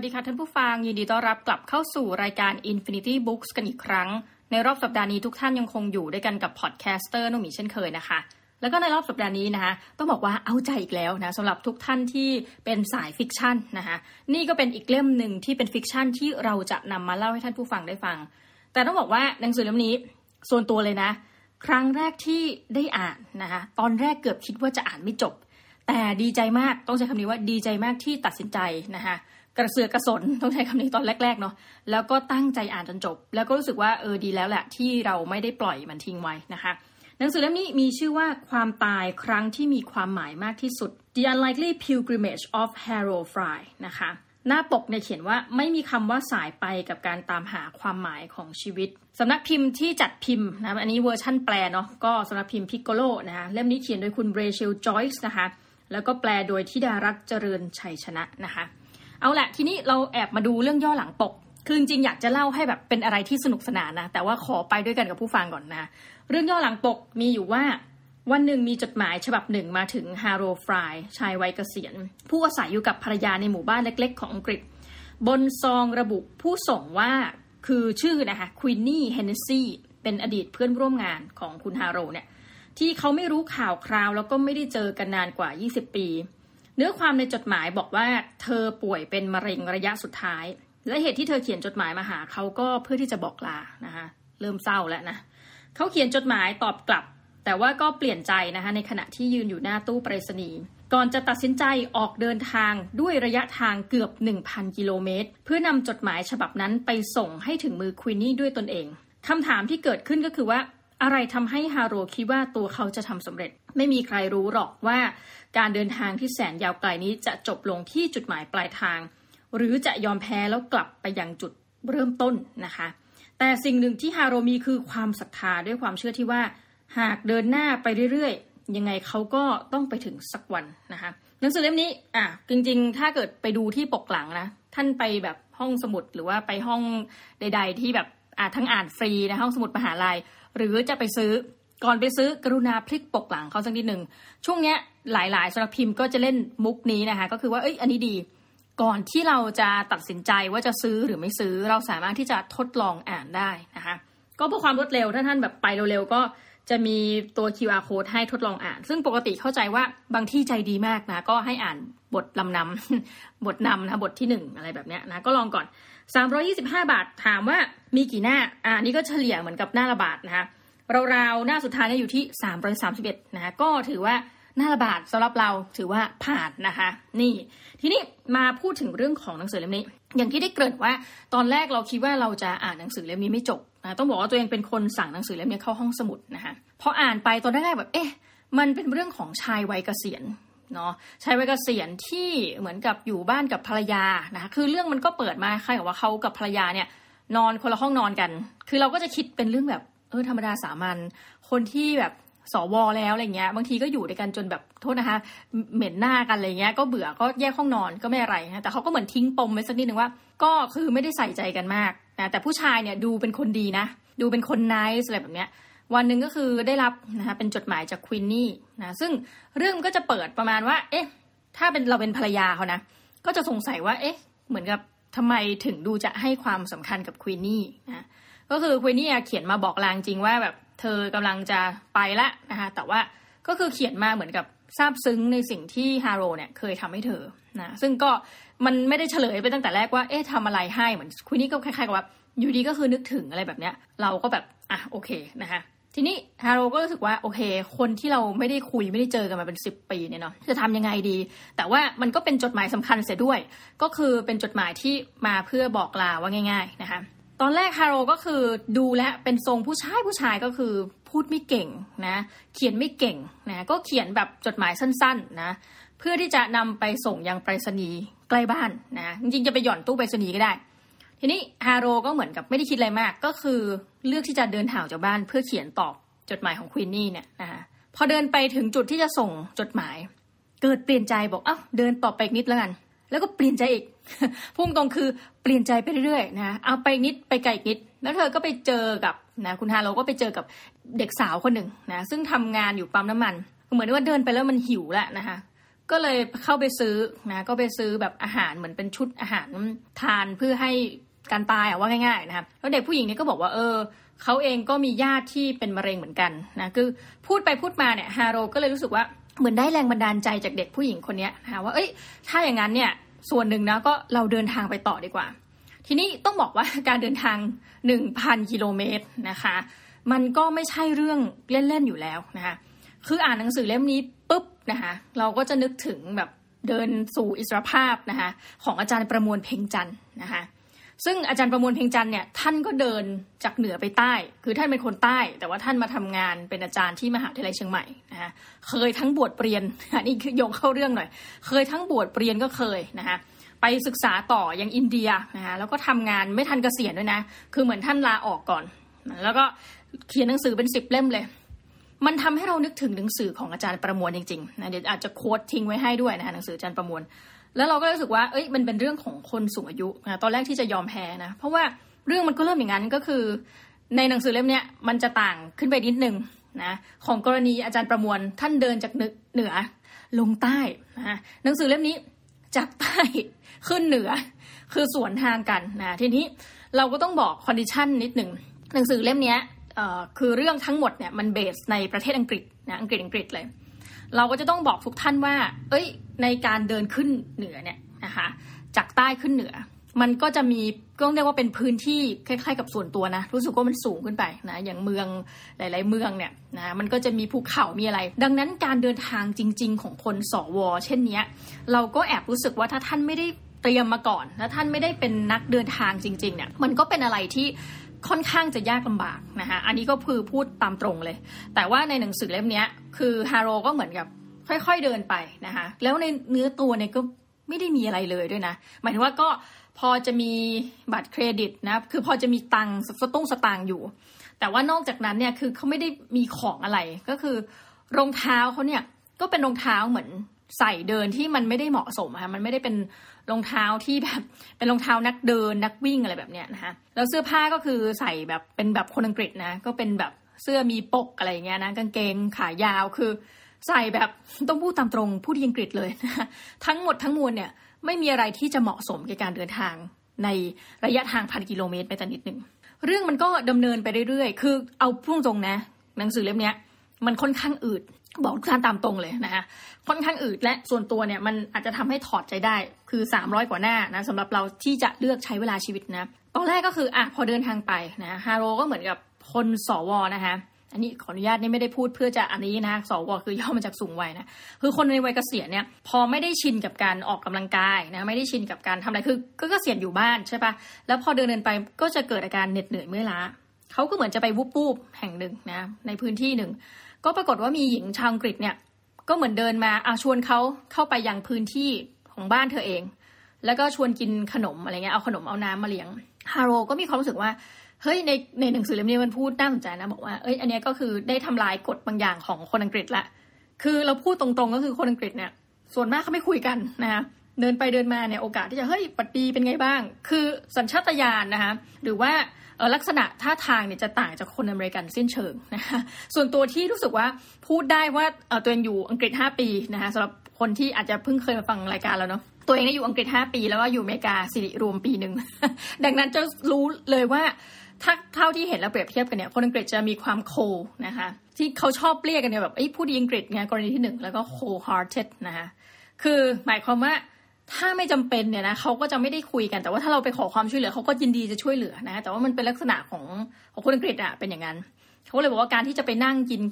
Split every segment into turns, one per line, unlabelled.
สวัสดีค่ะท่านผู้ฟัง ยินดีต้อนรับกลับเข้าสู่รายการ Infinity Books กันอีกครั้ง ในรอบสัปดาห์นี้ทุกท่านยังคงอยู่ด้วยกันกับ podcaster น้องหมีเช่นเคยนะคะ แล้วก็ในรอบสัปดาห์นี้นะคะต้องบอกว่าเอาใจอีกแล้วนะสำหรับทุกท่านที่เป็นสาย fiction นะคะนี่ก็เป็นอีกเล่มหนึ่งที่เป็น fiction ที่เราจะนำมาเล่าให้ท่านผู้ฟังได้ฟัง แต่ต้องบอกว่าหนังสือเล่มนี้ส่วนตัวเลยนะ ครั้งแรกที่ได้อ่านนะคะตอนแรกเกือบคิดว่าจะอ่านไม่จบ แต่ดีใจมากต้องใช้คำนี้ว่าดีใจมากที่ตัดสินใจนะคะ กระเสือกกระสนต้องใช้คำนี้ตอนแรกๆเนาะแล้วก็ตั้งใจอ่านจนจบ แล้วก็รู้สึกว่าเออดีแล้วแหละที่เราไม่ได้ปล่อยมันทิ้งไว้นะคะหนังสือเล่มนี้มีชื่อว่าความตายครั้งที่มีความหมายมากที่สุด The Unlikely Pilgrimage of Harold Fry นะคะหน้าปกเนี่ยเขียนว่าไม่มีคำว่าสายไปกับการตามหาความหมายของชีวิตสำนักพิมพ์ที่จัดพิมพ์นะอันนี้เวอร์ชั่นแปลเนาะก็สำนักพิมพ์ Piccoloนะคะเล่มนี้เขียนโดยคุณ Rachel Joyce นะคะแล้วก็แปลโดยธิดารัตน์เจริญชัยชนะนะคะ เอาละทีนี้เราแอบมาดูเรื่องย่อหลังปก คือจริงๆอยากจะเล่าให้แบบเป็นอะไรที่สนุกสนานนะ แต่ว่าขอไปด้วยกันกับผู้ฟังก่อนนะ เรื่องย่อหลังปกมีอยู่ว่าวันหนึ่งมีจดหมายฉบับหนึ่งมาถึง Harold Fry ชายวัยเกษียณ ผู้อาศัยอยู่กับภรรยาในหมู่บ้านเล็ก ๆ ของอังกฤษ บนซองระบุผู้ส่งว่าคือชื่อนะคะ Queenie Hennessyเป็นอดีตเพื่อนร่วมงานของคุณฮาร์โรเนี่ยที่เขาไม่รู้ข่าวคราวแล้วก็ไม่ได้เจอกันนานกว่า 20 ปี เนื้อความในจดหมายบอกว่าเธอป่วยเป็นมะเร็งระยะสุดท้าย และเหตุที่เธอเขียนจดหมายมาหาเขาก็เพื่อที่จะบอกลานะคะเริ่มเศร้าแล้วนะเขาเขียนจดหมายตอบกลับ แต่ว่าก็เปลี่ยนใจนะคะในขณะที่ยืนอยู่หน้าตู้ไปรษณีย์ก่อนจะตัดสินใจออกเดินทางด้วยระยะทางเกือบ 1,000 กิโลเมตร เพื่อนำจดหมายฉบับนั้นไปส่งให้ถึงมือควินนี่ด้วยตนเองคำถามที่เกิดขึ้นก็คือว่า อะไรทำให้ฮาโรคิดว่าตัวเขาจะทำสำเร็จ ไม่มีใครรู้หรอกว่า การเดินทางที่แสนยาวไกลนี้จะจบลงที่จุดหมายปลายทาง หรือจะยอมแพ้แล้วกลับไปยังจุดเริ่มต้นนะคะ แต่สิ่งหนึ่งที่ฮาโรมีคือความศรัทธาด้วยความเชื่อที่ว่า หากเดินหน้าไปเรื่อยๆ ยังไงเขาก็ต้องไปถึงสักวันนะคะหนังสือเล่มนี้อะจริงๆ ถ้าเกิดไปดูที่ปกหลังนะ ท่านไปแบบห้องสมุดหรือว่าไปห้องใด ๆ ที่แบบอะทั้งอ่านฟรีนะห้องสมุดมหาลัย หรือจะไปซื้อก่อนไปซื้อกรุณาพลิกปกหลังเขาสักนิดหนึ่งช่วงเนี้ยหลายๆสำนักพิมพ์ก็จะเล่นมุกนี้นะคะ ก็คือว่าเอ้ยอันนี้ดี ก่อนที่เราจะตัดสินใจว่าจะซื้อหรือไม่ซื้อเราสามารถที่จะทดลองอ่านได้นะคะก็เพื่อความรวดเร็วถ้าท่านแบบไปเร็วๆก็จะมีตัว QR code ให้ทดลองอ่าน ซึ่งปกติเข้าใจว่าบางที่ใจดีมากนะ ก็ให้อ่านบทลำนำบทนำนะบทที่หนึ่งอะไรแบบเนี้ยนะก็ลองก่อน 325 บาทถามว่ามีกี่หน้า อ่านี่ก็เฉลี่ยเหมือนกับหน้าระบาดนะคะราวๆหน้าสุดท้ายเนี่ยอยู่ที่ 331 นะคะก็ถือว่าหน้าระบาดสำหรับเราถือว่าผ่านนะคะ นี่ ทีนี้มาพูดถึงเรื่องของหนังสือเล่มนี้ อย่างที่ได้เกริ่นว่า ตอนแรกเราคิดว่าเราจะอ่านหนังสือเล่มนี้ไม่จบนะต้องบอกว่าตัวเองเป็นคนสั่งหนังสือเล่มนี้เข้าห้องสมุดนะคะพออ่านไปตอนแรกแบบเอ๊ะมันเป็นเรื่องของชายวัยเกษียณ เนาะชายวัยเกษียณที่เหมือนกับอยู่บ้านกับภรรยานะคะคือเรื่องมันก็เปิดมาใครบอกว่าเขากับภรรยาเนี่ย นอนคนละห้องนอนกัน คือเราก็จะคิดเป็นเรื่องแบบเออธรรมดาสามัญคนที่แบบสวแล้วอะไรเงี้ย บางทีก็อยู่ด้วยกันจนแบบโทษนะคะ เหม็นหน้ากันอะไรเงี้ย ก็เบื่อก็แยกห้องนอนก็ไม่อะไรนะแต่เขาก็เหมือนทิ้งปมไว้สักนิดหนึ่งว่า ก็คือไม่ได้ใส่ใจกันมากนะแต่ผู้ชายเนี่ยดูเป็นคนดีนะ ดูเป็นคนน i c e อะไรแบบเนี้ย วันหนึ่งก็คือได้รับนะคะเป็นจดหมายจากควินนี่นะซึ่งเรื่องก็จะเปิดประมาณว่า เอ๊ะ ถ้าเป็นเราเป็นภรรยาเขานะ ก็จะสงสัยว่า เอ๊ะ เหมือนกับทำไมถึงดูจะให้ความสำคัญกับควินนี่นะก็คือควินนี่เขียนมาบอกลางจริงว่าแบบเธอกำลังจะไปละนะคะแต่ว่าก็คือเขียนมาเหมือนกับซาบซึ้งในสิ่งที่ฮาโรเนี่ยเคยทำให้เธอนะซึ่งก็มันไม่ได้เฉลยไปตั้งแต่แรกว่าเอ๊ะทำอะไรให้เหมือนคุยนี่ก็คล้ายๆกับว่าอยู่ดีก็คือนึกถึงอะไรแบบเนี้ย เราก็แบบอะโอเคนะคะ ทีนี้ฮาโรก็รู้สึกว่าโอเค คนที่เราไม่ได้คุยไม่ได้เจอกันมาเป็นสิบปีเนี่ยเนาะจะทำยังไงดี แต่ว่ามันก็เป็นจดหมายสำคัญเสียด้วย ก็คือเป็นจดหมายที่มาเพื่อบอกลาว่าง่าย ๆ นะคะ ตอนแรกฮาโรก็คือดูแลเป็นทรงผู้ชายผู้ชายก็คือพูดไม่เก่งนะเขียนไม่เก่งนะก็เขียนแบบจดหมายสั้นๆนะเพื่อที่จะนำไปส่งยังไปรษณีย์ใกล้บ้านนะจริงๆจะไปหย่อนตู้ไปรษณีย์ก็ได้ ทีนี้ฮาโรก็เหมือนกับไม่ได้คิดอะไรมาก ก็คือเลือกที่จะเดินทางจากบ้านเพื่อเขียนตอบจดหมายของควีนนี่เนี่ยนะคะพอเดินไปถึงจุดที่จะส่งจดหมาย เกิดเปลี่ยนใจบอกเอ้าเดินต่อไปอีกนิดแล้วกัน แล้วก็เปลี่ยนใจอีกพุ่งตรงคือเปลี่ยนใจไปเรื่อยๆนะเอาไปนิดไปไกลอีกนิด แล้วเธอก็ไปเจอกับนะคุณฮาโลก็ไปเจอกับเด็กสาวคนหนึ่งนะซึ่งทำงานอยู่ปั๊มน้ำมัน เหมือนว่าเดินไปแล้วมันหิวแล้วนะคะก็เลยเข้าไปซื้อนะก็ไปซื้อแบบอาหารเหมือนเป็นชุดอาหารทานเพื่อให้ การตายอะว่าง่ายๆนะครับแล้วเด็กผู้หญิงนี่ก็บอกว่าเออเขาเองก็มีญาติที่เป็นมะเร็งเหมือนกันนะคือพูดไปพูดมาเนี่ยฮาโรก็เลยรู้สึกว่าเหมือนได้แรงบันดาลใจจากเด็กผู้หญิงคนนี้นะว่าเอ้ยถ้าอย่างนั้นเนี่ยส่วนหนึ่งนะก็เราเดินทางไปต่อดีกว่า ทีนี้ต้องบอกว่าการเดินทาง 1,000 กิโลเมตรนะคะมันก็ไม่ใช่เรื่องเล่นๆอยู่แล้วนะคะคืออ่านหนังสือเล่มนี้ปุ๊บนะคะเราก็จะนึกถึงแบบเดินสู่อิสรภาพนะคะของอาจารย์ประมวลเพ่งจันนะคะ ซึ่งอาจารย์ประมวลเพ่งจันทร์เนี่ยท่านก็เดินจากเหนือไปใต้ คือท่านเป็นคนใต้ แต่ว่าท่านมาทำงานเป็นอาจารย์ที่มหาวิทยาลัยเชียงใหม่นะคะเคยทั้งบวชเปลี่ยนอันนี้คือโยงเข้าเรื่องหน่อย เคยทั้งบวชเปลี่ยนก็เคยนะคะไปศึกษาต่อยังอินเดียนะคะแล้วก็ทำงานไม่ทันเกษียณด้วยนะ คือเหมือนท่านลาออกก่อน แล้วก็เขียนหนังสือเป็นสิบเล่มเลยมันทำให้เรานึกถึงหนังสือของอาจารย์ประมวลจริงๆนะเดี๋ยวอาจจะโค้ดทิ้งไว้ให้ด้วยนะคะหนังสืออาจารย์ประมวล แล้วเราก็รู้สึกว่า เอ้ย มันเป็นเรื่องของคนสูงอายุนะตอนแรกที่จะยอมแพ้นะ เพราะว่าเรื่องมันก็เริ่มอย่างนั้นก็คือ ในหนังสือเล่มนี้มันจะต่างขึ้นไปนิดนึงนะของกรณีอาจารย์ประมวลท่านเดินจากเหนือลงใต้นะหนังสือเล่มนี้จากใต้ขึ้นเหนือ คือสวนทางกันนะทีนี้เราก็ต้องบอกคอนดิชันนิดหนึ่งหนังสือเล่มนี้คือเรื่องทั้งหมดเนี่ยมันเบสในประเทศอังกฤษนะอังกฤษอังกฤษเลย เราก็จะต้องบอกทุกท่านว่า เอ้ย ในการเดินขึ้นเหนือเนี่ยนะคะ จากใต้ขึ้นเหนือ มันก็จะมีก็ต้องเรียกว่าเป็นพื้นที่คล้ายๆ กับส่วนตัวนะ รู้สึกว่ามันสูงขึ้นไปนะ อย่างเมืองหลาย ๆ เมืองเนี่ยนะ มันก็จะมีภูเขา มีอะไร ดังนั้นการเดินทางจริง ๆ ของคนสว เช่นเนี้ย เราก็แอบรู้สึกว่าถ้าท่านไม่ได้เตรียมมาก่อน และท่านไม่ได้เป็นนักเดินทางจริง ๆ เนี่ย มันก็เป็นอะไรที่ ค่อนข้างจะยากลำบากนะคะอันนี้ก็คือพูดตามตรงเลย แต่ว่าในหนังสือเล่มนี้คือฮาโรก็เหมือนกับค่อยๆเดินไปนะคะแล้วในเนื้อตัวเนี่ยก็ไม่ได้มีอะไรเลยด้วยนะ หมายถึงว่าก็พอจะมีบัตรเครดิตนะคือพอจะมีตังค์สตุ้งสตางค์อยู่ แต่ว่านอกจากนั้นเนี่ยคือเขาไม่ได้มีของอะไรก็คือ รองเท้าเขาเนี่ยก็เป็นรองเท้าเหมือนใส่เดินที่มันไม่ได้เหมาะสมค่ะมันไม่ได้เป็น รองเท้าที่แบบเป็นรองเท้านักเดินนักวิ่งอะไรแบบเนี้ยนะคะแล้วเสื้อผ้าก็คือใส่แบบเป็นแบบคนอังกฤษนะก็เป็นแบบเสื้อมีปกอะไรเงี้ยนะกางเกงขายาวคือใส่แบบต้องพูดตามตรงพูดอังกฤษเลยนะทั้งหมดทั้งมวลเนี่ยไม่มีอะไรที่จะเหมาะสมกับการเดินทางในระยะทางพันกิโลเมตรไปแต่นิดหนึ่งเรื่องมันก็ดำเนินไปเรื่อยๆ คือเอาพุ่งตรงนะ หนังสือเล่มนี้มันค่อนข้างอืด บอกทุกท่านตามตรงเลยนะคะค่อนข้างอืดและส่วนตัวเนี่ยมันอาจจะทำให้ถอดใจได้คือ 300 กว่าหน้านะสำหรับเราที่จะเลือกใช้เวลาชีวิตนะตอนแรกก็คืออะพอเดินทางไปนะฮาโรก็เหมือนกับคนสวนะคะอันนี้ขออนุญาตนี่ไม่ได้พูดเพื่อจะอันนี้นะสวคือย่อมาจากสูงวัยนะคือคนในวัยเกษียณเนี่ยพอไม่ได้ชินกับการออกกำลังกายนะไม่ได้ชินกับการทำอะไรคือ ก็เกษียณอยู่บ้านใช่ปะแล้วพอเดินเดินไปก็จะเกิดอาการเหน็ดเหนื่อยเมื่อยล้าเขาก็เหมือนจะไปวุบปูบแห่งหนึ่งนะในพื้นที่หนึ่ง ก็ปรากฏว่ามีหญิงชาวอังกฤษเนี่ย ก็เหมือนเดินมาเอาชวนเขาเข้าไปยังพื้นที่ของบ้านเธอเอง แล้วก็ชวนกินขนมอะไรเงี้ยเอาขนมเอาน้ำมาเลี้ยงฮาโรก็มีความรู้สึกว่าเฮ้ยในในหนังสือเล่มนี้มันพูดน่าสนใจนะบอกว่าเอ้ยอันนี้ก็คือได้ทำลายกฎบางอย่างของคนอังกฤษละคือเราพูดตรงๆก็คือคนอังกฤษเนี่ย ส่วนมากเขาไม่คุยกันนะคะเดินไปเดินมาเนี่ยโอกาสที่จะเฮ้ยปัดดีเป็นไงบ้าง คือสัญชาตญาณนะคะหรือว่า ลักษณะท่าทางเนี่ยจะต่างจากคนอเมริกันสิ้นเชิงนะคะส่วนตัวที่รู้สึกว่าพูดได้ว่าตัวเองอยู่อังกฤษ 5 ปีนะคะสำหรับคนที่อาจจะเพิ่งเคยมาฟังรายการแล้วเนาะตัวเองได้อยู่อังกฤษ 5 ปี แล้วก็อยู่อเมริกาสิริรวมปีหนึ่งดังนั้นจะรู้เลยว่าถ้าเท่าที่เห็นแล้วเปรียบเทียบกันเนี่ยคนอังกฤษจะมีความโคนะคะที่เขาชอบเรียกกันเนี่ยแบบไอ้พูดอังกฤษไงกรณีที่หนึ่งแล้วก็ cold hearted นะคะคือหมายความว่า ถ้าไม่จำเป็นเนี่ยนะเขาก็จะไม่ได้คุยกัน แต่ว่าถ้าเราไปขอความช่วยเหลือเขาก็ยินดีจะช่วยเหลือนะ แต่ว่ามันเป็นลักษณะของของคนอังกฤษอะเป็นอย่างนั้นเขาเลยบอกว่าการที่จะไปนั่งกิน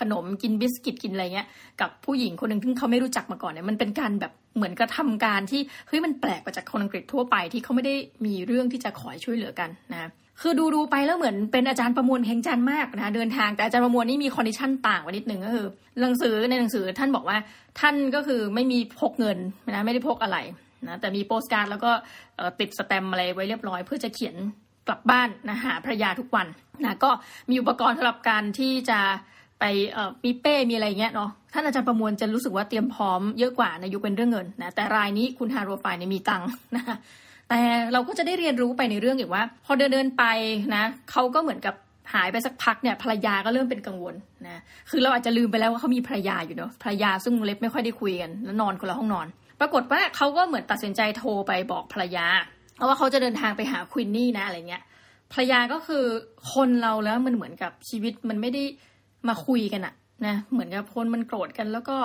ขนมกินบิสกิตกินอะไรเงี้ยกับผู้หญิงคนหนึ่งที่เขาไม่รู้จักมาก่อนเนี่ยมันเป็นการแบบเหมือนกระทำการที่เฮ้ยมันแปลกกว่าจากคนอังกฤษทั่วไปที่เขาไม่ได้มีเรื่องที่จะขอช่วยเหลือกันนะ คือดูดูไปแล้วเหมือนเป็นอาจารย์ประมวลเพ็งจันทร์มากนะเดินทางแต่อาจารย์ประมวลนี่มี condition ต่างกว่านิดนึงก็คือหนังสือในหนังสือท่านบอกว่าท่านก็คือไม่มีพกเงินนะไม่ได้พกอะไรนะแต่มีโปสการ์ดแล้วก็ติดแสตมป์อะไรไว้เรียบร้อย เพื่อจะเขียนกลับบ้านนะหาภรรยาทุกวันนะก็มีอุปกรณ์สำหรับการที่จะไปมีเป้มีอะไรเงี้ยเนาะท่านอาจารย์ประมวลจะรู้สึกว่าเตรียมพร้อมเยอะกว่าในยุคเป็นเรื่องเงินนะแต่รายนี้คุณ Harold Fry เนี่ยมีตังค์นะ แต่เราก็จะได้เรียนรู้ไปในเรื่องอีกว่า พอเดินเดินไปนะเขาก็เหมือนกับหายไปสักพักเนี่ยภรรยาก็เริ่มเป็นกังวลนะคือเราอาจจะลืมไปแล้วว่าเขามีภรรยาอยู่เนาะภรรยาซึ่งเล็บไม่ค่อยได้คุยกันแล้วนอนคนละห้องนอน ปรากฏว่าเขาก็เหมือนตัดสินใจโทรไปบอกภรรยาว่าเขาจะเดินทางไปหาควินนี่นะอะไรเงี้ยภรรยาก็คือคนเราแล้วมันเหมือนกับชีวิตมันไม่ได้มาคุยกันอะนะเหมือนกับคนมันโกรธกันแล้วก็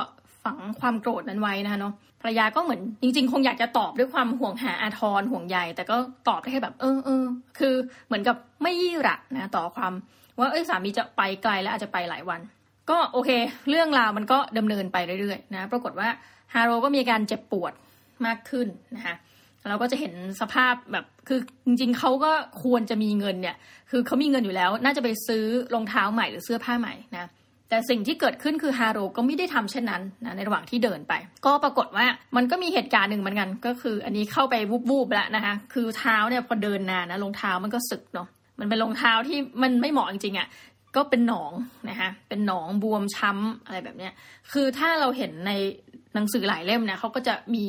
ฝังความโกรธนั้นไว้นะคะเนาะภรรยาก็เหมือนจริง ๆ คงอยากจะตอบด้วยความห่วงหาอาทรห่วงใยแต่ก็ตอบได้แค่แบบเออเออคือเหมือนกับไม่ยี่ระนะต่อความ ว่าเอ้ยสามีจะไปไกลแล้วอาจจะไปหลายวัน ก็โอเค เรื่องราวมันก็ดำเนินไปเรื่อยๆนะปรากฏว่าฮาโรก็มีการเจ็บปวดมากขึ้นนะคะเราก็จะเห็นสภาพแบบคือจริงๆเขาก็ควรจะมีเงินเนี่ย คือเขามีเงินอยู่แล้ว น่าจะไปซื้อรองเท้าใหม่หรือเสื้อผ้าใหม่นะ แต่สิ่งที่เกิดขึ้นคือฮาโรก็ไม่ได้ทำเช่นนั้นนะในระหว่างที่เดินไป ก็ปรากฏว่ามันก็มีเหตุการณ์หนึ่งเหมือนกัน ก็คืออันนี้เข้าไปวูบๆแล้วนะคะคือเท้าเนี่ยพอเดินนานนะรองเท้ามันก็สึกเนาะมันเป็นรองเท้าที่มันไม่เหมาะจริงๆอะ่ะก็เป็นหนองนะคะเป็นหนองบวมช้ำอะไรแบบเนี้ยคือถ้าเราเห็นในหนังสือหลายเล่มเนี่ยเขาก็จะมี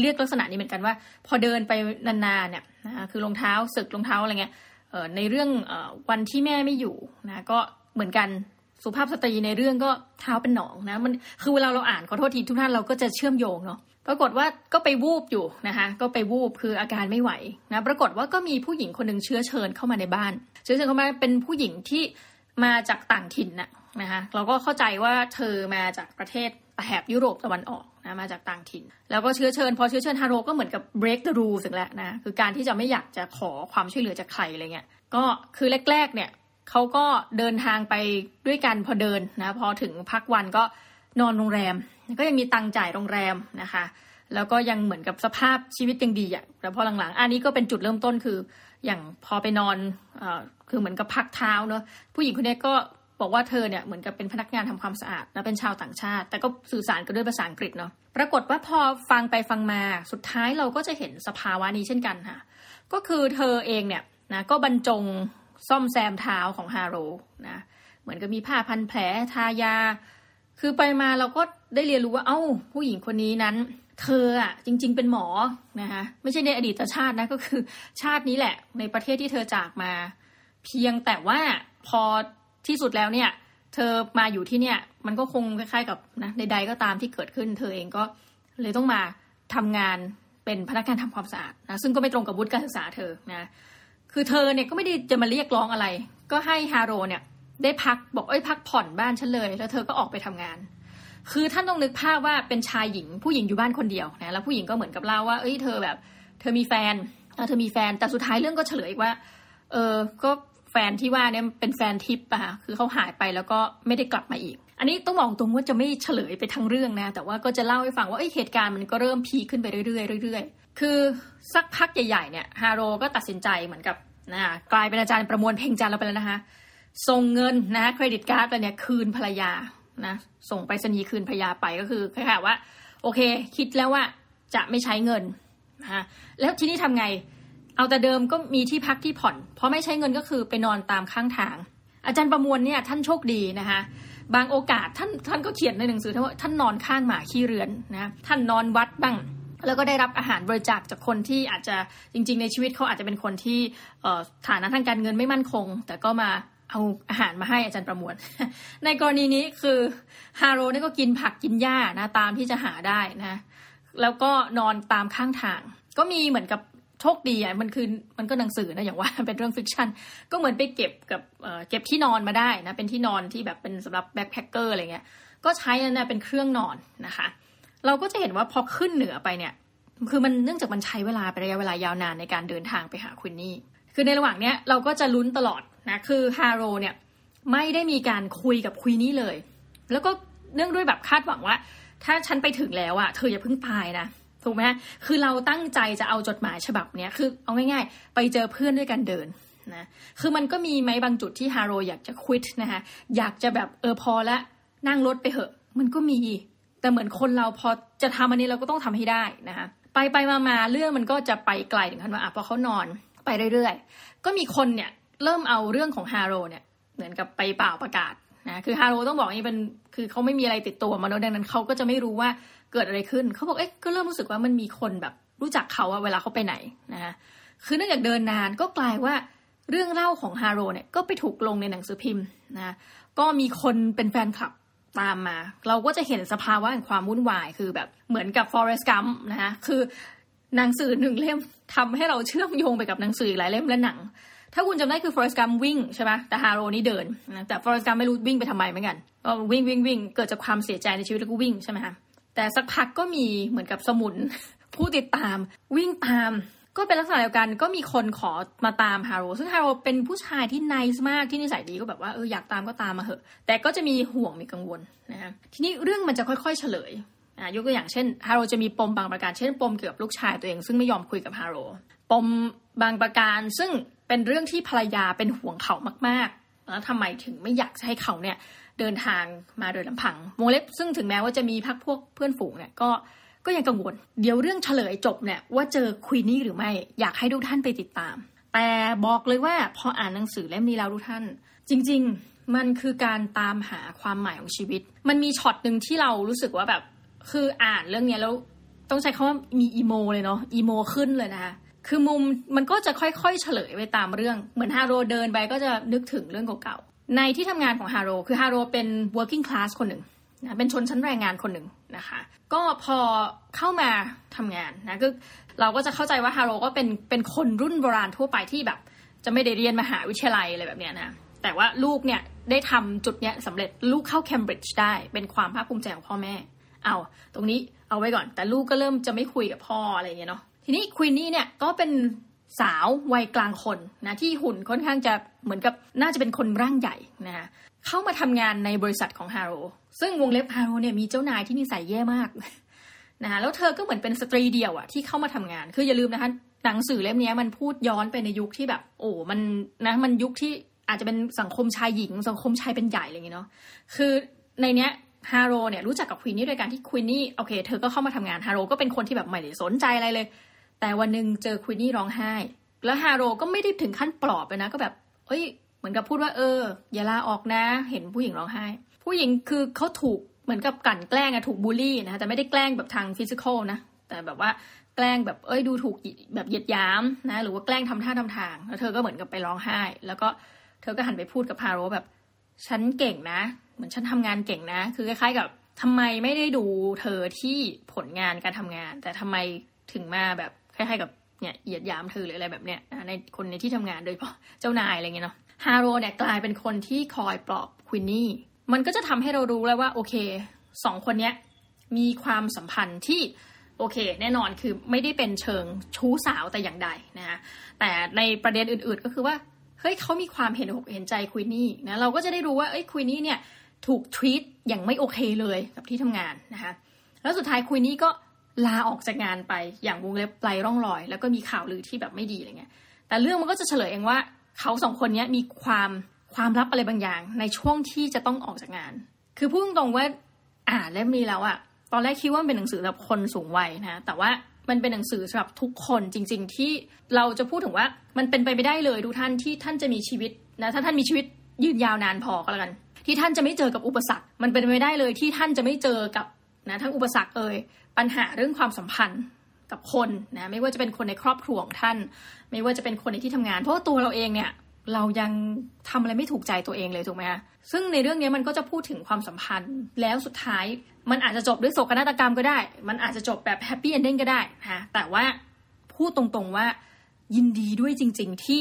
เรียกลักษณะนี้เหมือนกันว่า พอเดินไปนานๆเนี่ยนะคะคือรองเท้าสึกรองเท้าอะไรเงี้ยในเรื่องวันที่แม่ไม่อยู่นะก็เหมือนกัน สุภาพสตรีในเรื่องก็เท้าเป็นหนองนะมันคือเวลาเราอ่านขอโทษทีทุกท่านเราก็จะเชื่อมโยงเนาะปรากฏว่าก็ไปวูบอยู่นะคะก็ไปวูบคืออาการไม่ไหวนะปรากฏว่าก็มีผู้หญิงคนหนึ่งเชื้อเชิญเข้ามาในบ้าน เชื้อเชิญเข้ามาเป็นผู้หญิงที่มาจากต่างถิ่นนะนะคะเราก็เข้าใจว่าเธอมาจากประเทศแถบยุโรปตะวันออกนะมาจากต่างถิ่น แล้วก็เชื้อเชิญ พอเชื้อเชิญฮาโรก็เหมือนกับ break the rules สึงแล้วนะคือการที่จะไม่อยากจะขอความช่วยเหลือจากใครอะไรเงี้ยก็คือแรกๆเนี่ย เขาก็เดินทางไปด้วยกันพอเดินนะพอถึงพักวันก็นอนโรงแรม ก็ยังมีตังจ่ายโรงแรมนะคะ แล้วก็ยังเหมือนกับสภาพชีวิตยังดีอะแต่พอหลังๆ อันนี้ก็เป็นจุดเริ่มต้นคือ อย่างพอไปนอนอคือเหมือนกับพักเท้าเนาะผู้หญิงคนนี้ก็บอกว่าเธอเนี่ยเหมือนกับเป็นพนักงานทำความสะอาดและเป็นชาวต่างชาติ แต่ก็สื่อสารกันด้วยภาษาอังกฤษเนาะปรากฏว่าพอฟังไปฟังมาสุดท้ายเราก็จะเห็นสภาวะนี้เช่นกันค่ะก็คือเธอเองเนี่ยนะก็บรรจง ซ่อมแซมเท้าของฮาโรนะเหมือนกับมีผ้าพันแผลทายา คือไปมาเราก็ได้เรียนรู้ว่าเอ้า ผู้หญิงคนนี้นั้น เธออะจริง ๆ เป็นหมอนะคะไม่ใช่ในอดีตชาตินะก็คือชาตินี้แหละ ในประเทศที่เธอจากมา เพียงแต่ว่าพอที่สุดแล้วเนี่ยเธอมาอยู่ที่เนี่ย มันก็คงคล้ายๆกับนะใดๆก็ตามที่เกิดขึ้น เธอเองก็เลยต้องมาทำงานเป็นพนักงานทำความสะอาดนะซึ่งก็ไม่ตรงกับวุฒิการศึกษาเธอนะ คือเธอเนี่ยก็ไม่ได้จะมาเรียกร้องอะไร ก็ให้ฮาโรเนี่ย ได้พักบอกเอ้ยพักผ่อนบ้านฉันเลย แล้วเธอก็ออกไปทำงาน คือท่านต้องนึกภาพว่าเป็นชายหญิง ผู้หญิงอยู่บ้านคนเดียวนะแล้วผู้หญิงก็เหมือนกับเล่าว่าเอ้ยเธอแบบ เธอมีแฟนเธอมีแฟนแต่สุดท้ายเรื่องก็เฉลยว่า เออก็แฟนที่ว่าเนี่ยเป็นแฟนทิปอะคือเขาหายไปแล้วก็ไม่ได้กลับมาอีก อันนี้ต้องบอกตรงว่าจะไม่เฉลยไปทั้งเรื่องนะ แต่ว่าก็จะเล่าให้ฟังว่าเหตุการณ์มันก็เริ่มพีขึ้นไปเรื่อยๆเรื่อยๆ คือสักพักใหญ่ๆเนี่ยฮาโรก็ตัดสินใจเหมือนกับนะกลายเป็นอาจารย์ประมวลเพ่งจันทร์เราไปแล้วนะคะส่งเงินนะเครดิตการ์ดไปเนี่ยคืนภรรยานะส่งไปสนีคืนภรรยาไปก็คือคล้ายๆว่า โอเค คิดแล้วว่าจะไม่ใช้เงินนะแล้วทีนี้ทำไง เอาแต่เดิมก็มีที่พักที่ผ่อน เพราะไม่ใช้เงินก็คือไปนอนตามข้างทาง อาจารย์ประมวลเนี่ยท่านโชคดีนะคะบางโอกาสท่านท่านก็เขียนในหนังสือว่าท่านนอนข้างหมาขี้เรือนนะท่านนอนวัดบ้าง แล้วก็ได้รับอาหารบริจาคจากคนที่อาจจะจริง ๆ ในชีวิตเขาอาจจะเป็นคนที่ฐานะทางการเงินไม่มั่นคง แต่ก็มาเอาอาหารมาให้อาจารย์ประมวล ในกรณีนี้คือฮาโรนี่ก็กินผักกินหญ้านะตามที่จะหาได้นะ แล้วก็นอนตามข้างทาง ก็มีเหมือนกับโชคดีอะมันคือมันก็หนังสือนะอย่างว่าเป็นเรื่อง fiction ก็เหมือนไปเก็บกับเก็บที่นอนมาได้นะเป็นที่นอนที่แบบเป็นสำหรับ backpacker อะไรเงี้ยก็ใช้นั่นเป็นเครื่องนอนนะคะ เราก็จะเห็นว่าพอขึ้นเหนือไปเนี่ย คือมันเนื่องจากมันใช้เวลาไประยะเวลายาวนานในการเดินทางไปหา Queenie คือในระหว่างเนี้ยเราก็จะลุ้นตลอดนะ คือ Harold เนี่ยไม่ได้มีการคุยกับ Queenie เลย แล้วก็เนื่องด้วยแบบคาดหวังว่า ถ้าฉันไปถึงแล้วอะเธออย่าเพิ่งตายนะถูกไหมคือเราตั้งใจจะเอาจดหมายฉบับเนี้ยคือเอาง่าย ๆ ไปเจอเพื่อนด้วยกันเดินนะ คือมันก็มีไหมบางจุดที่ฮาโรอยากจะควิดนะคะอยากจะแบบเออพอละนั่งรถไปเหอะ มันก็มี แต่เหมือนคนเราพอจะทำอันนี้เราก็ต้องทำให้ได้นะคะไปไปมามาเรื่องมันก็จะไปไกลถึงขั้นว่าอะพอเขานอนไปเรื่อยๆ ก็มีคนเนี่ยเริ่มเอาเรื่องของฮาโรเนี่ยเหมือนกับไปเป่าประกาศนะคือฮาโรต้องบอกนี่เป็นคือเขาไม่มีอะไรติดตัวมาแล้วดังนั้นเขาก็จะไม่รู้ว่าเกิดอะไรขึ้นเขาบอกเอ๊ะก็เริ่มรู้สึกว่ามันมีคนแบบรู้จักเขาอะเวลาเขาไปไหนนะคะคือเนื่องจากเดินนานก็กลายว่าเรื่องเล่าของฮาโรเนี่ยก็ไปถูกลงในหนังสือพิมพ์นะก็มีคนเป็นแฟนคลับ ตามมา เราก็จะเห็นสภาวะแห่งความวุ่นวายคือแบบเหมือนกับ Forest Gump นะคะคือหนังสือหนึ่งเล่มทำให้เราเชื่อมโยงไปกับหนังสือหลายเล่มและหนัง ถ้าคุณจำได้คือ Forest Gump วิ่งใช่ไหมแต่ฮาโรนี่เดินนะแต่ Forest Gump ไม่รู้วิ่งไปทำไมเหมือนกันก็วิ่งวิ่งวิ่งเกิดจากความเสียใจในชีวิตแล้วก็วิ่งใช่ไหมคะแต่สักพักก็มีเหมือนกับสมุนผู้ติดตามวิ่งตาม ก็เป็นลักษณะเดียวกันก็มีคนขอมาตามฮาโรซึ่งฮาโรเป็นผู้ชายที่นิสมากที่นิสัยดีก็แบบว่าเอออยากตามก็ตามมาเหอะ แต่ก็จะมีห่วงมีกังวลนะคะทีนี้เรื่องมันจะค่อยๆเฉลยอ่ายกตัวอย่างเช่นฮาโรจะมีปมบางประการเช่นปมเกี่ยวกับลูกชายตัวเอง ซึ่งไม่ยอมคุยกับฮาโรปมบางประการซึ่งเป็นเรื่องที่ภรรยาเป็นห่วงเขามากๆ แล้วทำไมถึงไม่อยากให้เขาเนี่ยเดินทางมาโดยลำพังวงเล็บซึ่งถึงแม้ว่าจะมีพักพวกเพื่อนฝูงเนี่ยก็ ก็ยังกังวล เดี๋ยวเรื่องเฉลยจบเนี่ยว่าเจอควีนี่หรือไม่อยากให้ทุกท่านไปติดตาม แต่บอกเลยว่าพออ่านหนังสือเล่มนี้แล้วทุกท่าน จริง ๆ มันคือการตามหาความหมายของชีวิต มันมีช็อตหนึ่งที่เรารู้สึกว่าแบบ คืออ่านเรื่องนี้แล้วต้องใช้คำว่ามีอีโมเลยเนาะอีโมขึ้นเลยนะคะคือมุมมันก็จะค่อยๆ เฉลยไปตามเรื่อง เหมือนฮาโรเดินไปก็จะนึกถึงเรื่องเก่าๆในที่ทำงานของฮาโรคือฮาโรเป็น working class คนหนึ่ง นะเป็นชนชั้นแรงงานคนหนึ่งนะคะ ก็พอเข้ามาทำงานนะก็เราก็จะเข้าใจว่าฮาโรก็เป็นเป็นคนรุ่นโบราณทั่วไปที่แบบ จะไม่ได้เรียนมหาวิทยาลัยอะไรแบบเนี้ยนะแต่ว่าลูกเนี่ยได้ทำจุดเนี้ยสำเร็จลูกเข้าเคมบริดจ์ได้เป็นความภาคภูมิใจของพ่อแม่ เอาตรงนี้เอาไว้ก่อน แต่ลูกก็เริ่มจะไม่คุยกับพ่ออะไรเงี้ยเนาะทีนี้ควีนนี่เนี่ยก็เป็นสาววัยกลางคนนะที่หุ่นค่อนข้างจะเหมือนกับน่าจะเป็นคนร่างใหญ่นะเข้ามาทำงานในบริษัทของฮาโร ซึ่งวงเล็บฮาโรเนี่ยมีเจ้านายที่นิสัยแย่มากนะคะแล้วเธอก็เหมือนเป็นสตรีเดียวอะที่เข้ามาทำงาน คืออย่าลืมนะคะหนังสือเล่มนี้มันพูดย้อนไปในยุคที่แบบ โอ้มันนะมันยุคที่อาจจะเป็นสังคมชายหญิง สังคมชายเป็นใหญ่อะไรอย่างเงี้ยเนาะคือในเนี้ยฮาโรเนี่ยรู้จักกับควีนนี่โดยการที่ควีนนี่โอเคเธอก็เข้ามาทำงานฮาโรก็เป็นคนที่แบบไม่ได้สนใจอะไรเลย แต่วันหนึ่งเจอควีนนี่ร้องไห้ แล้วฮาโรก็ไม่ได้ถึงขั้นปลอบไปนะ ก็แบบ เอ้ย เหมือนกับพูดว่าเออ อย่าลาออกนะ เห็นผู้หญิงร้องไห้ ผู้หญิงคือเขาถูกเหมือนกับกลั่นแกล้งอะถูกบูลลี่นะแต่ไม่ได้แกล้งแบบทาง physical นะแต่แบบว่าแกล้งแบบเอ้ยดูถูกแบบเหยียดหยามนะหรือว่าแกล้งทำท่าทำทาง แล้วเธอก็เหมือนกับไปร้องไห้ แล้วก็เธอก็หันไปพูดกับฮาโรแบบฉันเก่งนะ เหมือนฉันทำงานเก่งนะ คือคล้ายๆกับทำไมไม่ได้ดูเธอที่ผลงานการทำงาน แต่ทำไมถึงมาแบบคล้ายๆกับเนี่ยเหยียดยามเธอหรืออะไรแบบเนี้ยในคนในที่ทำงานโดยเฉพาะเจ้านายอะไรเงี้ยเนาะฮาโรเนี่ยกลายเป็นคนที่คอยปลอบควินนี่ มันก็จะทำให้เรารู้แล้วว่าโอเคสองคนเนี้ยมีความสัมพันธ์ที่โอเค แน่นอนคือไม่ได้เป็นเชิงชู้สาวแต่อย่างใดนะคะแต่ในประเด็นอื่นๆก็คือว่าเฮ้ยเขามีความเห็นอกเห็นใจควินนี่นะเราก็จะได้รู้ว่าเอ้ยควินนี่เนี่ยถูกทวีตอย่างไม่โอเคเลยกับที่ทำงานนะคะแล้วสุดท้ายควินนี่ก็ลาออกจากงานไปอย่างวงเล็บไกลร่องรอย แล้วก็มีข่าวลือที่แบบไม่ดีอะไรเงี้ยแต่เรื่องมันก็จะเฉลยเองว่าเขาสองคนนี้มีความ ความลับอะไรบางอย่าง ในช่วงที่จะต้องออกจากงาน คือพูดตรงว่าอ่านเล่มนี้แล้วอะตอนแรกคิดว่าเป็นหนังสือสำหรับคนสูงวัยนะ แต่ว่ามันเป็นหนังสือสำหรับทุกคนจริง ๆ ที่เราจะพูดถึงว่ามันเป็นไปไม่ได้เลยทุกท่านที่ท่านจะมีชีวิตนะถ้าท่านมีชีวิตยืนยาวนานพอก็แล้วกัน ที่ท่านจะไม่เจอกับอุปสรรค มันเป็นไปไม่ได้เลยที่ท่านจะไม่เจอกับนะทั้งอุปสรรคเอ่ยปัญหาเรื่องความสัมพันธ์กับคนนะไม่ว่าจะเป็นคนในครอบครัวของท่าน ไม่ว่าจะเป็นคนในที่ทำงาน เพราะว่าตัวเราเองเนี่ย เรายังทำอะไรไม่ถูกใจตัวเองเลยถูกไหมคะซึ่งในเรื่องนี้มันก็จะพูดถึงความสัมพันธ์ แล้วสุดท้ายมันอาจจะจบด้วยโศกนาฏกรรมก็ได้ มันอาจจะจบแบบ happy ending ก็ได้นะแต่ว่าพูดตรงๆว่ายินดีด้วยจริง ๆ ที่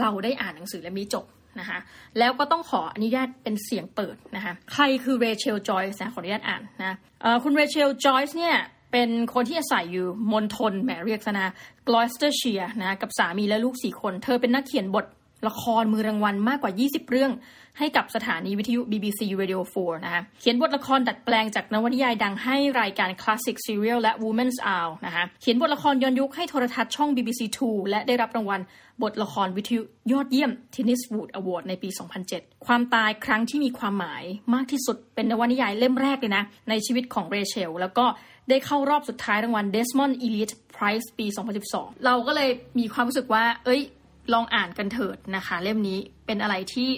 เราได้อ่านหนังสือเล่มนี้จบนะคะแล้วก็ต้องขออนุญาตเป็นเสียงเปิดนะคะใครคือเรเชลจอยส์นะขออนุญาตอ่านนะคุณเรเชลจอยส์เนี่ยเป็นคนที่อาศัยอยู่มณฑลแหมเรียกซะนะกลอสเตอร์เชียร์นะกับสามีและลูกสี่คน เธอเป็นนักเขียนบท ละครมือรางวัลมากกว่า 20 เรื่อง ให้กับสถานีวิทยุ BBC Radio 4 นะคะเขียนบทละครดัดแปลงจากนวนิยายดังให้รายการ Classic Serial และ Women's Hour นะคะเขียนบทละครย้อนยุคให้โทรทัศน์ช่อง BBC 2 และได้รับรางวัลบทละครวิทยุยอดเยี่ยม Tennis Wood Award ในปี 2007 ความตายครั้งที่มีความหมายมากที่สุดเป็นนวนิยายเล่มแรกเลยนะ ในชีวิตของเรเชล แล้วก็ได้เข้ารอบสุดท้ายรางวัล Desmond Elliot Prize ปี 2012 เราก็เลยมีความรู้สึกว่า เอ้ย ลองอ่านกันเถิดนะคะ เล่มนี้เป็นอะไรที่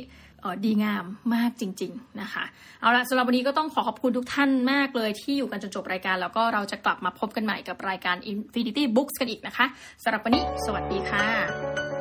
ดีงามมากจริง ๆนะคะ เอาละสำหรับวันนี้ก็ต้องขอขอบคุณทุกท่านมากเลยที่อยู่กันจนจบรายการ แล้วก็เราจะกลับมาพบกันใหม่กับรายการ Infinity Books กันอีกนะคะสำหรับวันนี้ สวัสดีค่ะ